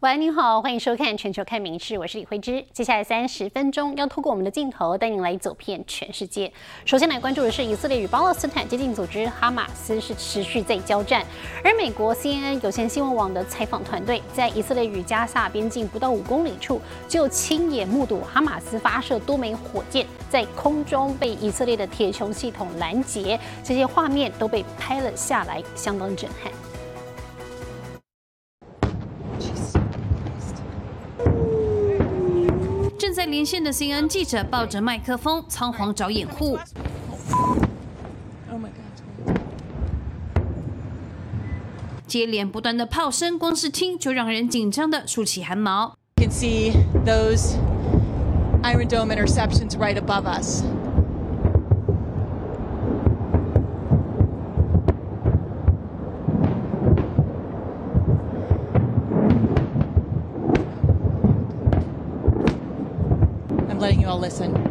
喂，您好，欢迎收看《全球看名事》，我是李慧芝。接下来三十分钟要透过我们的镜头带您来走遍全世界。首先来关注的是以色列与巴勒斯坦接近组织哈马斯是持续在交战，而美国 CNN 有线新闻网的采访团队在以色列与加萨边境不到五公里处，就亲眼目睹哈马斯发射多枚火箭在空中被以色列的铁穹系统拦截，这些画面都被拍了下来，相当震撼。连线的 CNN 记者抱着麦克风，仓皇找掩护。接连不断的炮声，光是听就让人紧张的竖起汗毛。You can see those Iron Dome interceptions right above us. Letting you all listen.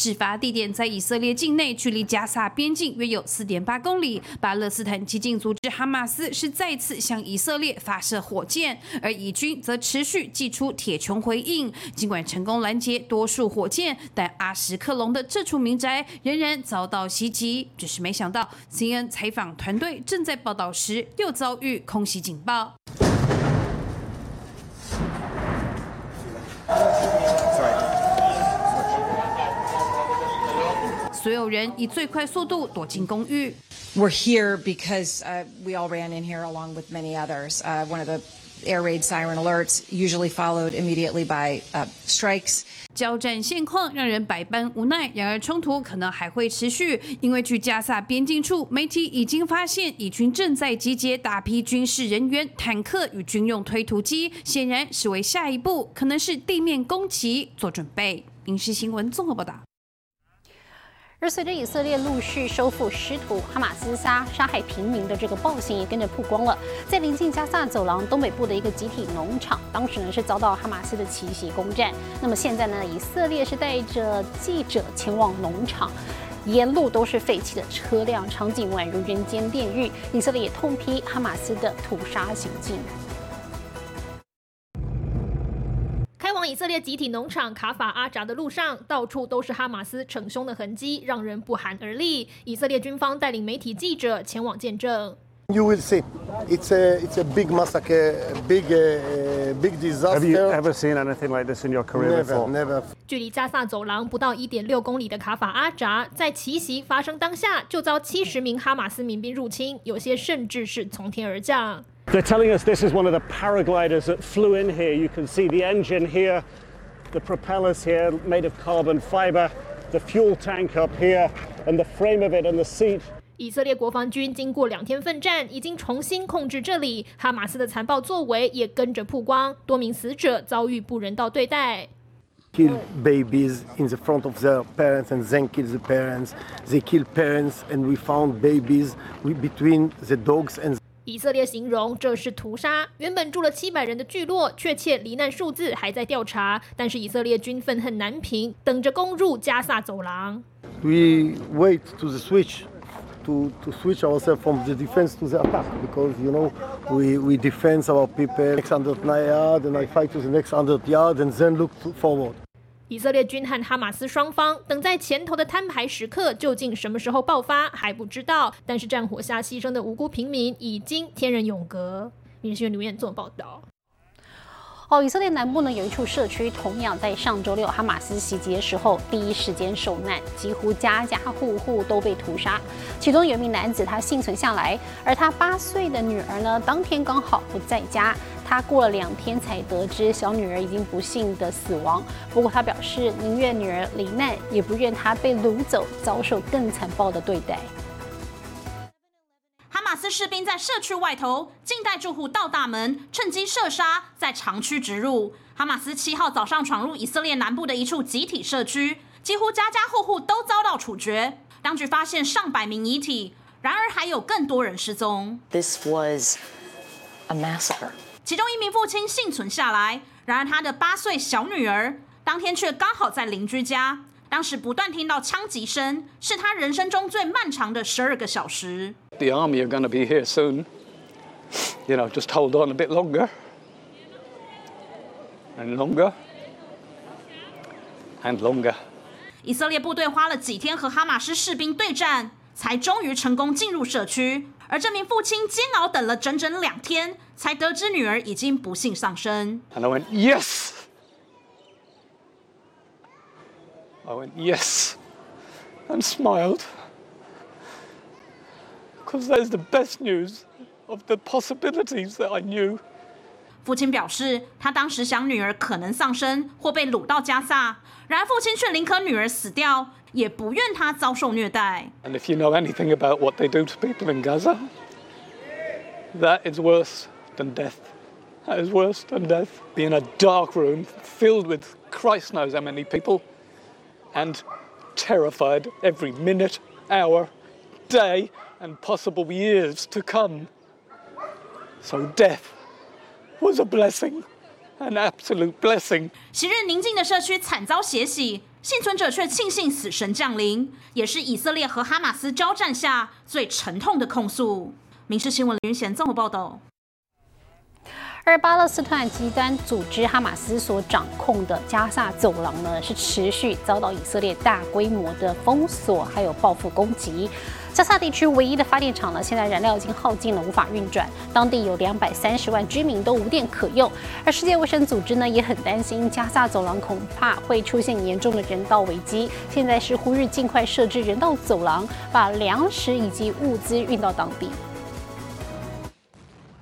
事发地点在以色列境内，距离加萨边境约有四点八公里。巴勒斯坦激进组织哈马斯是再次向以色列发射火箭，而以军则持续祭出铁穹回应。尽管成功拦截多数火箭，但阿什克隆的这处民宅仍然遭到袭击。只是没想到，CNN 采访团队正在报道时，又遭遇空袭警报。所有人以最快速度躲进公寓。We're here because uh, we all ran in here along with many others. Uh, one of the air raid siren alerts, usually followed immediately by uh, strikes. 交战现况让人百般无奈，然而冲突可能还会持续，因为据加萨边境处媒体已经发现，以军正在集结大批军事人员、坦克与军用推土机，显然是为下一步可能是地面攻击做准备。影视新闻综合报道。而随着以色列陆续收复失土，哈马斯杀杀害平民的这个暴行也跟着曝光了。在临近加萨走廊东北部的一个集体农场，当时呢是遭到哈马斯的奇袭攻占。那么现在呢，以色列是带着记者前往农场，沿路都是废弃的车辆，场景宛如人间炼狱。以色列也痛批哈马斯的屠杀行径。以色列集体农场卡法阿扎的路上，到处都是哈马斯逞凶的痕迹，让人不寒而栗。以色列军方带领媒体记者前往见证。You will see. It's a it's a big massacre, big uh, big disaster. Have you ever seen anything like this in your career Never, before? never. 距离加萨走廊不到一点六公里的卡法阿扎，在奇袭发生当下就遭七十名哈马斯民兵入侵，有些甚至是从天而降。They're telling us this is one of the paragliders that flew in here. You can see the engine here, the propellers here made of carbon fiber, the fuel tank up here, and the frame of it and the seat 以色列国防军经过两天奋战，已经重新控制这里。哈马斯的残暴作为也跟着曝光，多名死者遭遇不人道对待。 Kill babies in the front of their parents and then kill the parents. They kill parents and we found babies with- between the dogs and 以色列形容这是屠杀。原本住了七百人的聚落，确切罹难数字还在调查，但是以色列军愤恨难平，等着攻入加萨走廊。we wait to the switch to, to switch ourselves from the defense to the attack because you know we, we defend our people next 100 yard and I fight to the next 100 yard and then look forward. 以色列军和哈马斯双方等在前头的摊牌时刻，究竟什么时候爆发还不知道。但是战火下牺牲的无辜平民已经天人永隔。民事新闻留言做报道。哦，以色列南部呢有一处社区，同样在上周六哈马斯袭击的时候，第一时间受难，几乎家家户户都被屠杀。其中有一名男子他幸存下来，而他八岁的女儿呢，当天刚好不在家。他过了两天才得知小女儿已经不幸的死亡。不过他表示，宁愿女儿罹难，也不愿她被掳走，遭受更残暴的对待。哈马斯士兵在社区外头静待住户到大门，趁机射杀，在长驱直入。哈马斯七号早上闯入以色列南部的一处集体社区，几乎家家户户都遭到处决。当局发现上百名遗体，然而还有更多人失踪。This was a massacre. 其中一名父亲幸存下来，然而他的八岁小女儿当天却刚好在邻居家。当时不断听到枪击声，是他人生中最漫长的十二个小时。The army are going to be here soon. You know, just hold on a bit longer. And longer. And longer. 以色列部队花了几天和哈马斯士兵对战，才终于成功进入社区。而这名父亲煎熬等了整整两天，才得知女儿已经不幸丧生。And I went, yes! I went, yes! And smiled. Because that is the best news of the possibilities that I knew. 父亲表示，他当时想女儿可能丧生或被掳到加萨，然而父亲却宁可女儿死掉，也不愿她遭受虐待。 And if you know anything about what they do to people in Gaza, that is worse than death. That is worse than death. Be in a dark room filled with Christ knows how many people and terrified every minute, hour, day, and possible years to come. So death was a blessing, an absolute blessing. 昔日宁静的社区惨遭血洗， 幸存者却庆幸死神降临，也是以色列和哈马斯交战下最沉痛的控诉。民事新闻林云贤综合报道。而巴勒斯坦极端组织哈马斯所掌控的加萨走廊呢，是持续遭到以色列大规模的封锁，还有报复攻击。加萨地区唯一的发电厂呢，现在燃料已经耗尽了，无法运转。当地有两百三十万居民都无电可用。而世界卫生组织呢，也很担心加萨走廊恐怕会出现严重的人道危机。现在是呼吁尽快设置人道走廊，把粮食以及物资运到当地。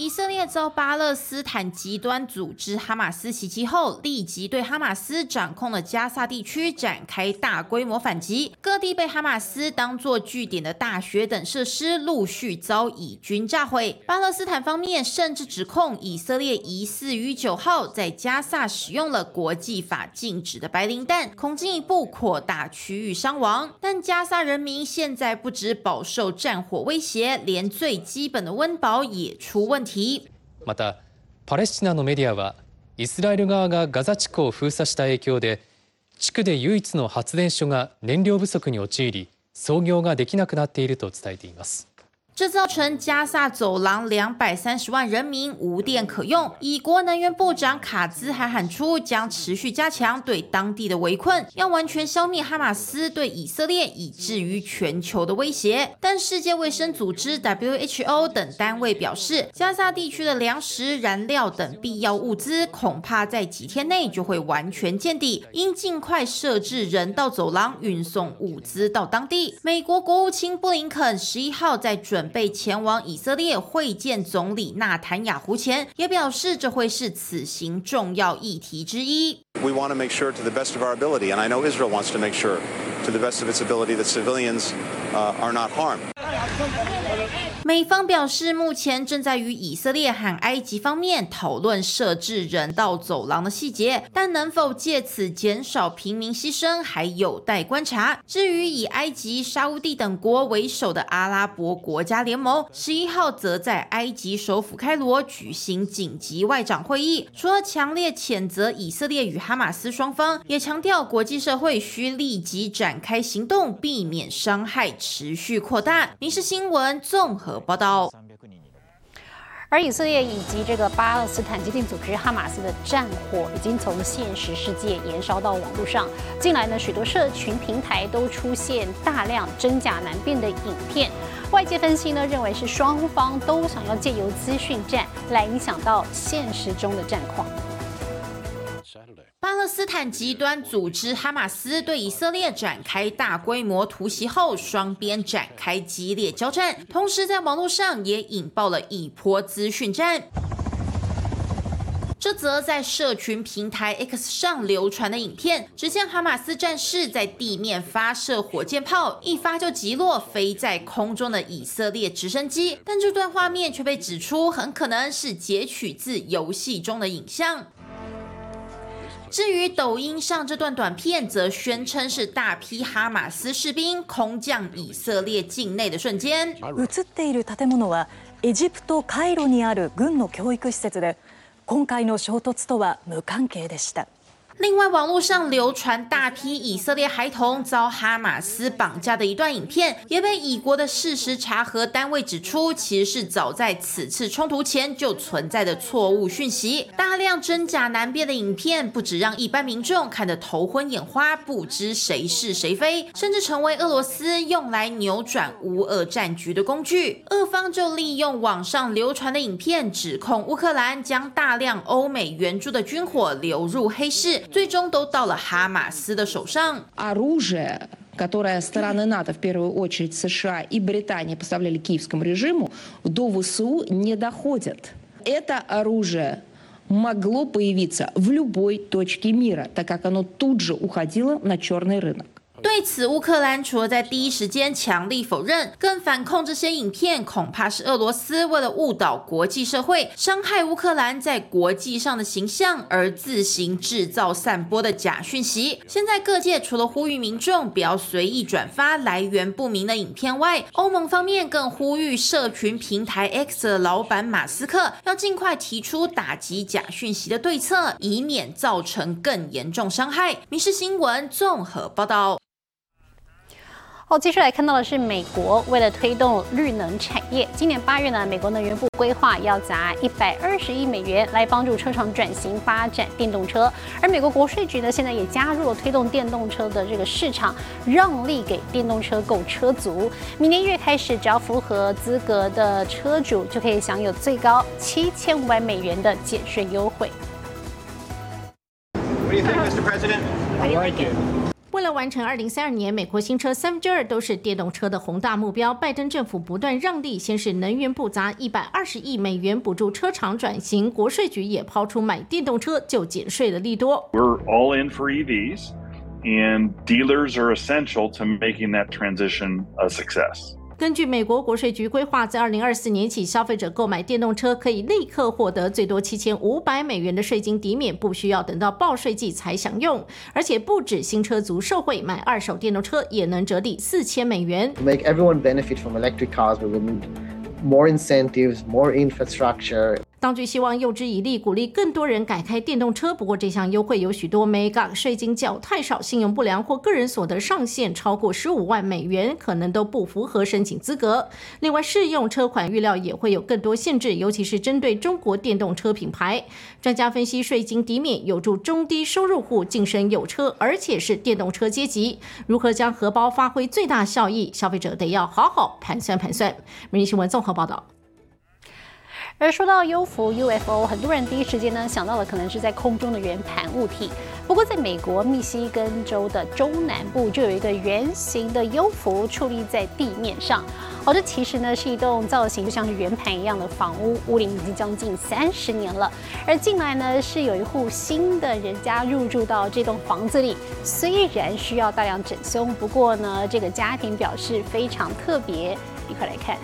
以色列遭巴勒斯坦极端组织哈马斯袭击后，立即对哈马斯掌控的加萨地区展开大规模反击。各地被哈马斯当作据点的大学等设施陆续遭以军炸毁。巴勒斯坦方面甚至指控以色列疑似于九号在加萨使用了国际法禁止的白磷弹，恐进一步扩大区域伤亡。但加萨人民现在不止饱受战火威胁，连最基本的温饱也出问题。またパレスチナのメディアはイスラエル側がガザ地区を封鎖した影響で地区で唯一の発電所が燃料不足に陥り操業ができなくなっていると伝えています。这造成加萨走廊两百三十万人民无电可用。以国能源部长卡兹还喊出将持续加强对当地的围困，要完全消灭哈马斯对以色列以至于全球的威胁。但世界卫生组织 WHO 等单位表示，加萨地区的粮食、燃料等必要物资恐怕在几天内就会完全见底，应尽快设置人道走廊运送物资到当地。美国国务卿布林肯十一号在准备前往以色列会见总理纳坦雅胡前，也表示这会是此行重要议题之一。We want to make sure to the best of our ability, and I know Israel wants to make sure to the best of its ability that civilians uh, are not harmed. 美方表示，目前正在与以色列和埃及方面讨论设置人道走廊的细节，但能否借此减少平民牺牲还有待观察。至于以埃及、沙乌地等国为首的阿拉伯国家联盟，十一号则在埃及首府开罗举行紧急外长会议，除了强烈谴责以色列与哈马斯双方，也强调国际社会需立即展开行动，避免伤害持续扩大。民事新闻综合报道。而以色列以及这个巴勒斯坦激进组织哈马斯的战火已经从现实世界延烧到网络上。近来呢，许多社群平台都出现大量真假难辨的影片。外界分析呢，认为是双方都想要借由资讯战来影响到现实中的战况。巴勒斯坦极端组织哈马斯对以色列展开大规模突袭后，双边展开激烈交战，同时在网络上也引爆了一波资讯战。这则在社群平台 X 上流传的影片，只见哈马斯战士在地面发射火箭炮，一发就击落飞在空中的以色列直升机，但这段画面却被指出很可能是截取自游戏中的影像。至于抖音上这段短片，则宣称是大批哈马斯士兵空降以色列境内的瞬间。映っている建物はエジプトカイロにある軍の教育施設で今回の衝突とは無関係でした。另外，网络上流传大批以色列孩童遭哈马斯绑架的一段影片，也被以国的事实查核单位指出，其实是早在此次冲突前就存在的错误讯息。大量真假难辨的影片，不止让一般民众看得头昏眼花，不知谁是谁非，甚至成为俄罗斯用来扭转乌俄战局的工具。俄方就利用网上流传的影片，指控乌克兰将大量欧美援助的军火流入黑市。最终都到了哈马斯的手上。оружие, которое стороны НАТО, в первую очередь США и Британия, поставляли киевскому режиму, до ВСУ не доходят. Это оружие могло появиться в любой точке мира, так как оно тут же уходило на черный рынок. 对此，乌克兰除了在第一时间强力否认，更反控这些影片恐怕是俄罗斯为了误导国际社会、伤害乌克兰在国际上的形象而自行制造、散播的假讯息。现在各界除了呼吁民众不要随意转发来源不明的影片外，欧盟方面更呼吁社群平台 X 的老板马斯克要尽快提出打击假讯息的对策，以免造成更严重伤害。民事新闻综合报道。好，接下来看到的是美国为了推动绿能产业，今年八月呢，美国能源部规划要砸一百二十亿美元来帮助车厂转型发展电动车，而美国国税局呢，现在也加入了推动电动车的这个市场，让利给电动车购车族。明年一月开始，只要符合资格的车主就可以享有最高七千五百美元的减税优惠。What do you think, Mr. President? I like it. 为了完成二零三二年美国新车三分之二都是电动车的宏大目标，拜登政府不断让利，先是能源部砸一百二十亿美元补助车厂转型，国税局也抛出买电动车就减税的利多。We're all in for EVs, and dealers are essential to making that transition a success. 根据美国国税局规划，在二零二四年起，消费者购买电动车可以立刻获得最多七千五百美元的税金抵免，不需要等到报税季才享用。而且不止新车族受惠，买二手电动车也能折抵四千美元。To make everyone benefit from electric cars, we will need more incentives, more infrastructure. 当局希望诱之以利，鼓励更多人改开电动车。不过，这项优惠有许多 mega 税金缴太少、信用不良或个人所得上限超过十五万美元，可能都不符合申请资格。另外，适用车款预料也会有更多限制，尤其是针对中国电动车品牌。专家分析，税金抵免有助中低收入户晋升有车，而且是电动车阶级。如何将荷包发挥最大效益，消费者得要好好盘算盘算。每日新闻综合报道。而说到优浮 UFO，很多人第一时间呢想到的可能是在空中的圆盘物体。不过，在美国密西根州的中南部就有一个圆形的优浮矗立在地面上。哦，这其实呢是一栋造型就像是圆盘一样的房屋，屋龄已经将近三十年了。而近来呢是有一户新的人家入住到这栋房子里，虽然需要大量整修，不过呢这个家庭表示非常特别。一块来看。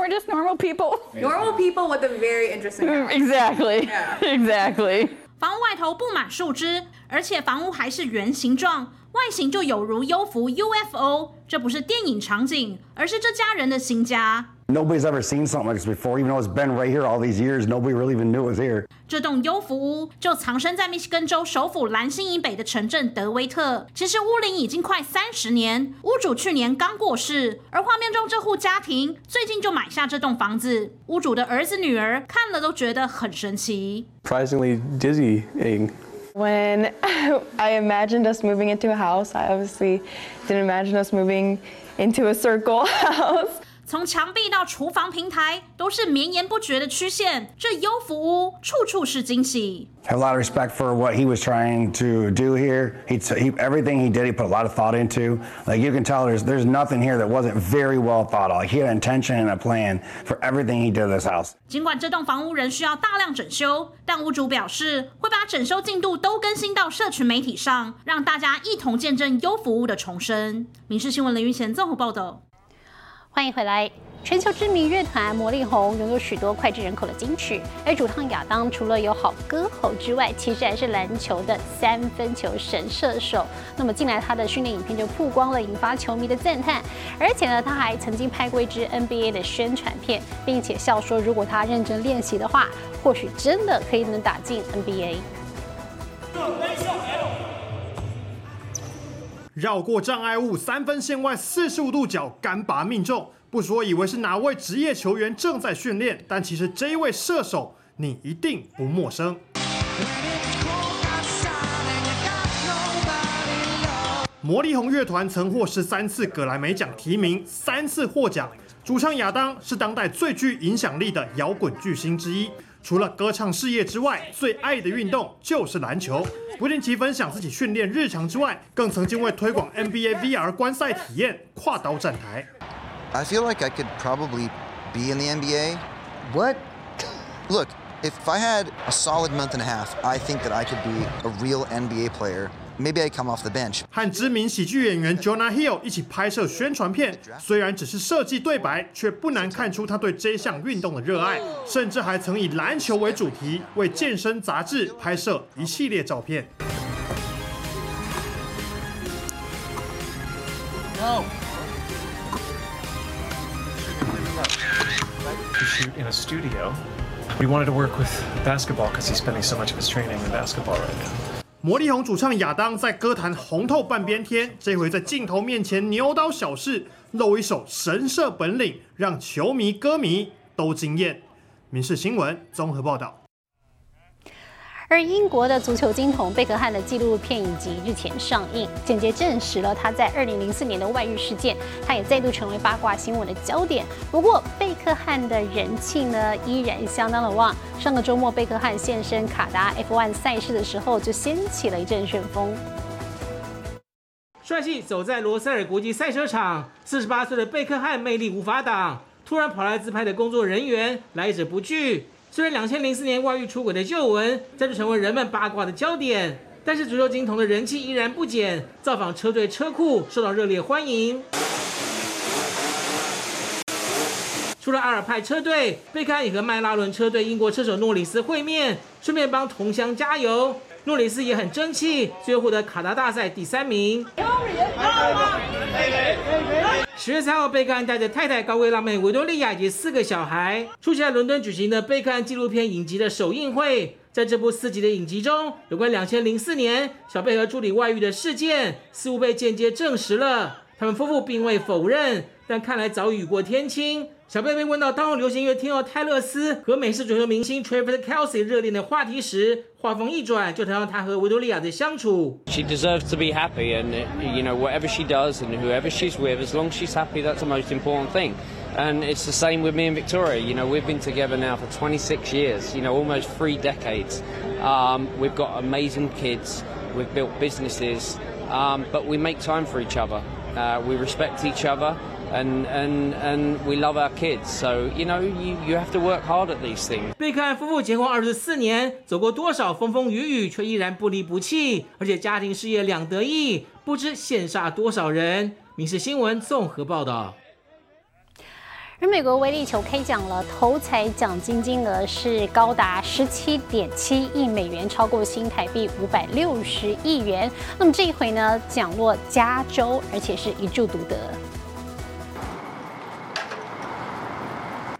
We're just normal people. Normal people with a very interesting. Exactly. Exactly. 房屋外头布满树枝，而且房屋还是圆形状，外形就有如幽浮 UFO。这不是电影场景，而是这家人的新家。Nobody's ever seen something like this before, even though it's been right here all these years. Nobody really even knew it was here. 这栋幽浮屋就藏身在密西根州首府兰辛以北的城镇德威特。其实屋龄已经快三十年，屋主去年刚过世，而画面中这户家庭最近就买下这栋房子。屋主的儿子女儿看了都觉得很神奇。 Surprisingly dizzying. When I imagined us moving into a house, I obviously didn't imagine us moving into a circle house. 从墙壁到厨房平台都是绵延不绝的曲线，这幽浮屋处处是惊喜。Have a lot of respect for what he was trying to do here. He, he everything he did, he put a lot of thought into. Like you can tell, there's there's nothing here that wasn't very well thought out. He had intention and a plan for everything he did this house. 尽管这栋房屋仍需要大量整修，但屋主表示会把整修进度都更新到社群媒体上，让大家一同见证优服务的重生。民事新闻林云贤综合报道。欢迎回来。全球知名乐团魔力红拥有许多脍炙人口的金曲，而主唱亚当除了有好歌喉之外，其实还是篮球的三分球神射手。那么近来他的训练影片就曝光了，引发球迷的赞叹。而且呢，他还曾经拍过一支 NBA 的宣传片，并且笑说，如果他认真练习的话，或许真的可以能打进 NBA。绕过障碍物，三分线外四十五度角干拔命中。不说以为是哪位职业球员正在训练，但其实这一位射手你一定不陌生。魔力红乐团曾获十三次格莱美奖提名，三次获奖。主唱亚当是当代最具影响力的摇滚巨星之一。除了歌唱事业之外，最爱的运动就是篮球。不定期分享自己训练日常之外，更曾经为推广 NBA VR 观赛体验跨刀站台。I feel like I could probably be in the NBA. What? Look, if I had a solid month and a half, I think that I could be a real NBA player. Maybe I come off the bench. 和知名喜剧演员 Jonah Hill 一起拍摄宣传片，虽然只是设计对白，却不难看出他对这项运动的热爱，甚至还曾以篮球为主题，为健身杂志拍摄一系列照片。No. To shoot in a studio. We wanted to work with basketball because he's spending so much of his training in basketball right now. 魔力红主唱亚当在歌坛红透半边天，这回在镜头面前牛刀小试，露一手神射本领，让球迷歌迷都惊艳。《民事新闻》综合报道。而英国的足球金童贝克汉的纪录片影集日前上映，间接证实了他在2004年的外遇事件，他也再度成为八卦新闻的焦点。不过，贝克汉的人气呢依然相当的旺。上个周末，贝克汉现身卡达 F1 赛事的时候，就掀起了一阵旋风。帅气走在罗塞尔国际赛车场，四十八岁的贝克汉魅力无法挡，突然跑来自拍的工作人员来者不拒。虽然两千零四年外遇出轨的旧闻再度成为人们八卦的焦点，但是足球金童的人气依然不减，造访车队车库受到热烈欢迎。除了阿尔派车队，贝克汉也和迈拉伦车队英国车手诺里斯会面，顺便帮同乡加油。诺里斯也很争气，最后获得卡达大赛第三名。十月三号，贝克汉带着太太高贵辣妹维多利亚以及四个小孩，出席在伦敦举行的贝克汉纪录片影集的首映会。在这部四集的影集中，有关两千零四年小贝和助理外遇的事件，似乎被间接证实了。他们夫妇并未否认，但看来早雨过天晴。小贝被问到当红流行音乐天后泰勒斯和美式足球明星 Travis Kelsey 热恋的话题时，话锋一转，就谈到他和维多利亚的相处。 She deserves to be happy, and uh, you know whatever she does and whoever she's with, as long as she's happy, that's the most important thing. And it's the same with me and Victoria. You know, we've been together now for 26 years. You know, almost three decades. Um, we've got amazing kids. We've built businesses, um, but we make time for each other. Uh, we respect each other. And, and, and we love our kids. So, you know, you, you have to work hard at these things. 贝克汉夫妇结婚二十四年，走过多少风风雨雨，却依然不离不弃，而且家庭事业两得意，不知羡煞多少人。民事新闻综合报道。而美国威力球 K 奖了，头彩奖金金额是高达十七点七亿美元，超过新台币五百六十亿元。那么这一回呢，奖落加州，而且是一注独得。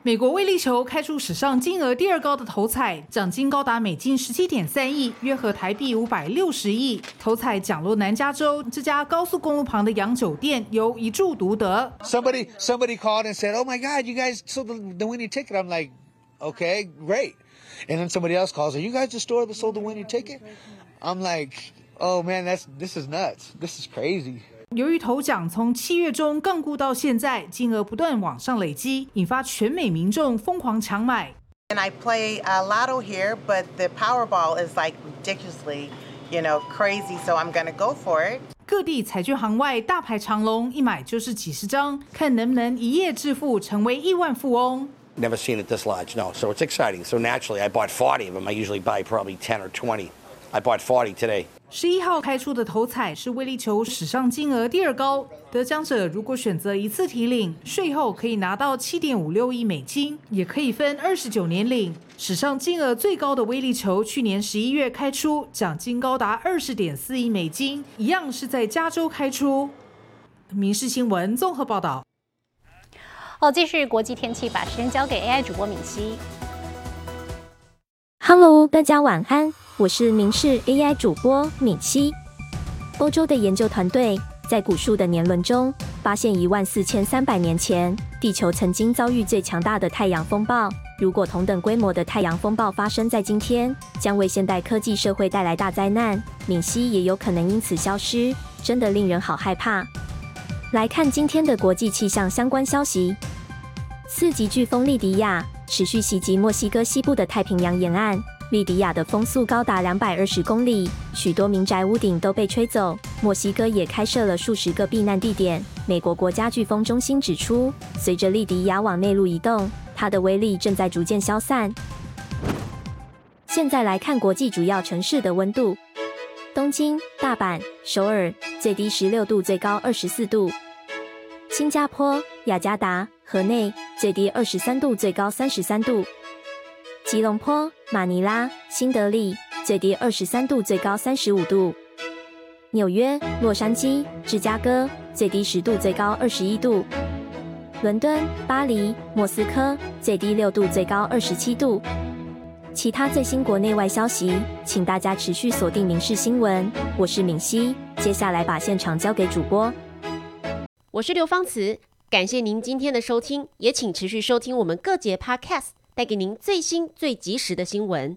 美国威力球开出史上金额第二高的头彩，奖金高达美金十七点三亿，约合台币五百六十亿。头彩奖落南加州这家高速公路旁的洋酒店，由一注独得。 Somebody somebody called and said, "Oh my God, you guys sold the, the winning ticket." I'm like, "Okay, great." And then somebody else calls, "Are you guys the store that sold the winning ticket?" I'm like, "Oh man, that's this is nuts. This is crazy." 由于头奖从七月中杠估到现在，金额不断往上累积，引发全美民众疯狂抢买。And I play uh, lotto here, but the Powerball is like ridiculously, you know, crazy. So I'm gonna go for it. 各地彩券行外大排长龙，一买就是几十张，看能不能一夜致富，成为亿万富翁。Never seen it this large, no. So it's exciting. So naturally, I bought 40 of them. I usually buy probably 10 or 20. I bought 40 today. 十一号开出的头彩是威力球史上金额第二高，得奖者如果选择一次提领，税后可以拿到七点五六亿美金，也可以分二十九年领。史上金额最高的威力球去年十一月开出，奖金高达二十点四亿美金，一样是在加州开出。民事新闻综合报道。好，继续国际天气，把时间交给 AI 主播敏熙。Hello，大家晚安，我是明视 AI 主播敏熙。欧洲的研究团队在古树的年轮中发现，一万四千三百年前，地球曾经遭遇最强大的太阳风暴。如果同等规模的太阳风暴发生在今天，将为现代科技社会带来大灾难，敏熙也有可能因此消失，真的令人好害怕。来看今天的国际气象相关消息：四级飓风利迪亚持续袭击墨西哥西部的太平洋沿岸，利迪亚的风速高达两百二十公里，许多民宅屋顶都被吹走。墨西哥也开设了数十个避难地点。美国国家飓风中心指出，随着利迪亚往内陆移动。它的威力正在逐渐消散。现在来看国际主要城市的温度：东京、大阪、首尔，最低十六度，最高二十四度；新加坡、雅加达、河内，最低二十三度，最高三十三度；吉隆坡、马尼拉、新德里，最低二十三度，最高三十五度；纽约、洛杉矶、芝加哥，最低十度，最高二十一度。伦敦、巴黎、莫斯科，最低六度，最高二十七度。其他最新国内外消息，请大家持续锁定《民事新闻》。我是敏熙，接下来把现场交给主播。我是刘芳慈，感谢您今天的收听，也请持续收听我们各节 Podcast，带给您最新最及时的新闻。